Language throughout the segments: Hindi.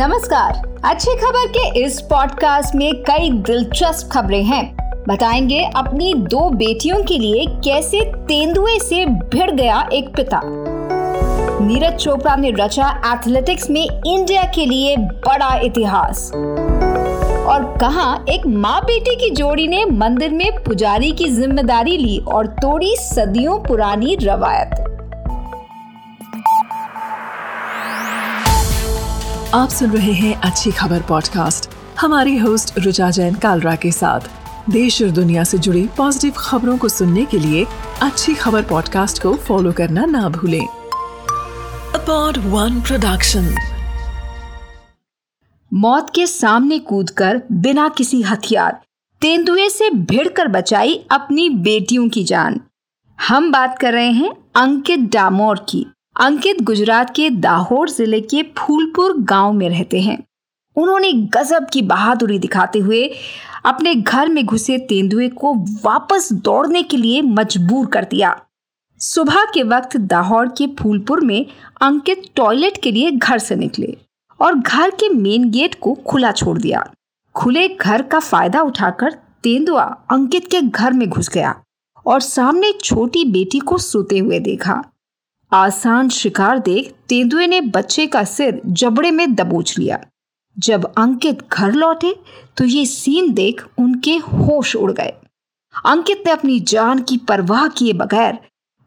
नमस्कार। अच्छी खबर के इस पॉडकास्ट में कई दिलचस्प खबरें हैं। बताएँगे अपनी दो बेटियों के लिए कैसे तेंदुए से भिड़ गया एक पिता। नीरज चोपड़ा ने रचा एथलेटिक्स में इंडिया के लिए बड़ा इतिहास। और कहा, एक माँ बेटी की जोड़ी ने मंदिर में पुजारी की ज़िम्मेदारी ली और तोड़ी सदियों पुरानी रवायत। आप सुन रहे हैं अच्छी खबर पॉडकास्ट हमारी होस्ट रुचा जैन कालरा के साथ। देश और दुनिया से जुड़ी पॉजिटिव खबरों को सुनने के लिए अच्छी खबर पॉडकास्ट को फॉलो करना ना भूलें। अपॉड वन प्रोडक्शन मौत के सामने कूदकर बिना किसी हथियार, तेंदुए से भिड़कर बचाई अपनी बेटियों की जान। हम बात कर रहे हैं अंकित डामोर की। अंकित गुजरात के दाहोद ज़िले के फूलपुर गाँव में रहते हैं। उन्होंने गजब की बहादुरी दिखाते हुए अपने घर में घुसे तेंदुए को वापस दौड़ने के लिए मजबूर कर दिया। सुबह के वक्त दाहौर के फूलपुर में अंकित टॉयलेट के लिए घर से निकले और घर के मेन गेट को खुला छोड़ दिया। खुले घर का फ़ायदा उठाकर तेंदुआ अंकित के घर में घुस गया और सामने छोटी बेटी को सोते हुए देखा। आसान शिकार देख तेंदुए ने बच्चे का सिर जबड़े में दबोच लिया। जब अंकित घर लौटे तो ये सीन देख उनके होश उड़ गए। अंकित ने अपनी जान की परवाह किए बगैर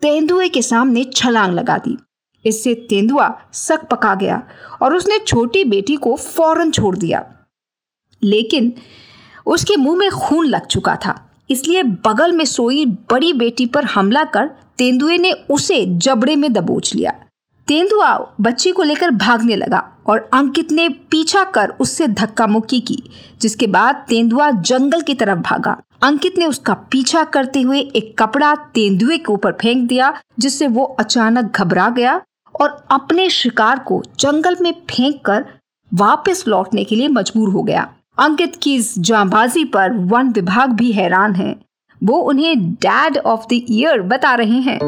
तेंदुए के सामने छलांग लगा दी। इससे तेंदुआ सक पका गया और उसने छोटी बेटी को फ़ौरन छोड़ दिया। लेकिन उसके मुँह में खून लग चुका था, इसलिए बगल में सोई बड़ी बेटी पर हमला कर तेंदुए ने उसे जबड़े में दबोच लिया। तेंदुआ बच्ची को लेकर भागने लगा और अंकित ने पीछा कर उससे धक्का मुक्की की, जिसके बाद तेंदुआ जंगल की तरफ़ भागा। अंकित ने उसका पीछा करते हुए एक कपड़ा तेंदुए के ऊपर फेंक दिया, जिससे वो अचानक घबरा गया और अपने शिकार को जंगल में फेंक कर वापस लौटने के लिए मजबूर हो गया। अंकित की इस जांबाजी पर वन विभाग भी हैरान है। वो उन्हें डैड ऑफ़ द ईयर बता रहे हैं।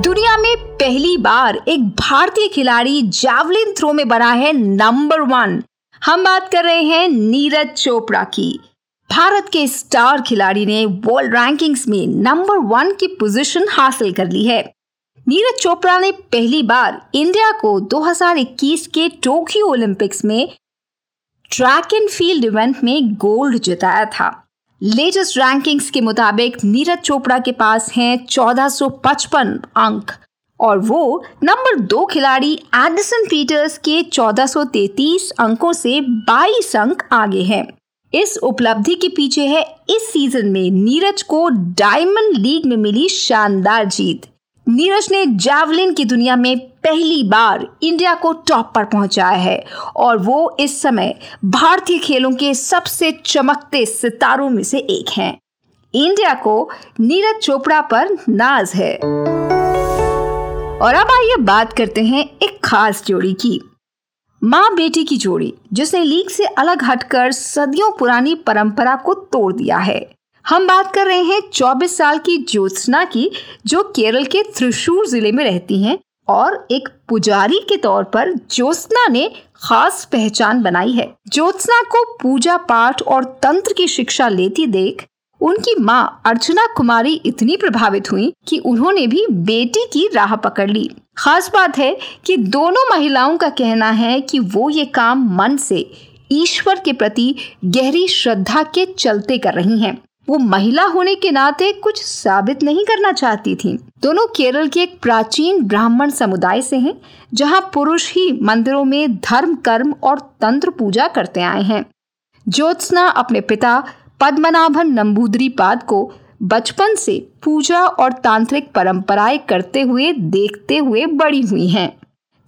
दुनिया में पहली बार एक भारतीय खिलाड़ी जैवलिन थ्रो में बना है नंबर वन हम बात कर रहे हैं नीरज चोपड़ा की। भारत के स्टार खिलाड़ी ने वर्ल्ड रैंकिंग्स में नंबर वन की पोजीशन हासिल कर ली है। नीरज चोपड़ा ने पहली बार इंडिया को 2021 के टोक्यो ओलंपिक्स में ट्रैक एंड फ़ील्ड इवेंट में गोल्ड जिताया था। लेटेस्ट रैंकिंग्स के मुताबिक नीरज चोपड़ा के पास हैं 1455 अंक और वो नंबर दो खिलाड़ी एडिसन पीटर्स के 1433 अंकों से 22 अंक आगे हैं। इस उपलब्धि के पीछे है इस सीज़न में नीरज को डायमंड लीग में मिली शानदार जीत। नीरज ने जावलिन की दुनिया में पहली बार इंडिया को टॉप पर पहुँचाया है और वो इस समय भारतीय खेलों के सबसे चमकते सितारों में से एक हैं। इंडिया को नीरज चोपड़ा पर नाज है। और अब आइए बात करते हैं एक खास जोड़ी की। माँ बेटी की जोड़ी, जिसने लीग से अलग हटकर सदियों पुरानी परंपरा को तोड़ दिया है। हम बात कर रहे हैं 24 साल की ज्योत्सना की, जो केरल के त्रिशूर ज़िले में रहती हैं और एक पुजारी के तौर पर ज्योत्सना ने खास पहचान बनाई है। ज्योत्सना को पूजा पाठ और तंत्र की शिक्षा लेती देख, उनकी माँ अर्चना कुमारी इतनी प्रभावित हुई कि उन्होंने भी बेटी की राह पकड़ ली। खास बात है कि दोनों महिलाओं का कहना है कि वो ये काम मन से, ईश्वर के प्रति गहरी श्रद्धा के चलते कर रही हैं। वो महिला होने के नाते कुछ साबित नहीं करना चाहती थी। दोनों केरल के एक प्राचीन ब्राह्मण समुदाय से हैं, जहाँ पुरुष ही मंदिरों में धर्म, कर्म और तंत्र पूजा करते आए हैं। ज्योत्सना अपने पिता पद्मनाभन नंबूदरी पाद को बचपन से पूजा और तांत्रिक परंपराएँ करते हुए देखते हुए बड़ी हुई हैं।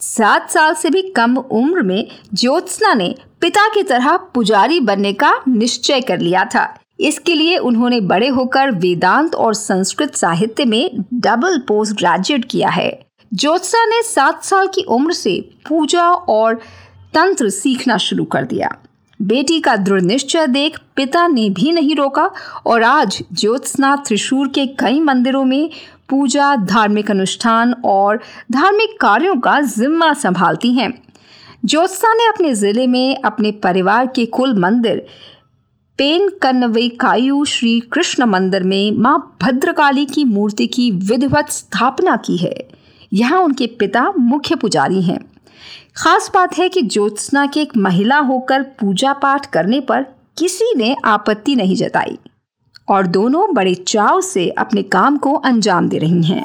सात साल से भी कम उम्र में ज्योत्सना ने पिता की तरह पुजारी बनने का निश्चय कर लिया था। इसके लिए उन्होंने बड़े होकर वेदांत और संस्कृत साहित्य में डबल पोस्ट ग्रेजुएट किया है। ज्योत्सा ने सात साल की उम्र से पूजा और तंत्र सीखना शुरू कर दिया। बेटी का दृढ़ निश्चय देख पिता ने भी नहीं रोका और आज ज्योत्सना त्रिशूर के कई मंदिरों में पूजा, धार्मिक अनुष्ठान और धार्मिक कार्यों का जिम्मा संभालती हैं। ज्योत्सना ने अपने ज़िले में अपने परिवार के कुल मंदिर पेन कायु श्री कृष्ण मंदिर में माँ भद्रकाली की मूर्ति की विधिवत स्थापना की है। यहाँ उनके पिता मुख्य पुजारी हैं। खास बात है कि ज्योत्सना के एक महिला होकर पूजा पाठ करने पर किसी ने आपत्ति नहीं जताई और दोनों बड़े चाव से अपने काम को अंजाम दे रही हैं।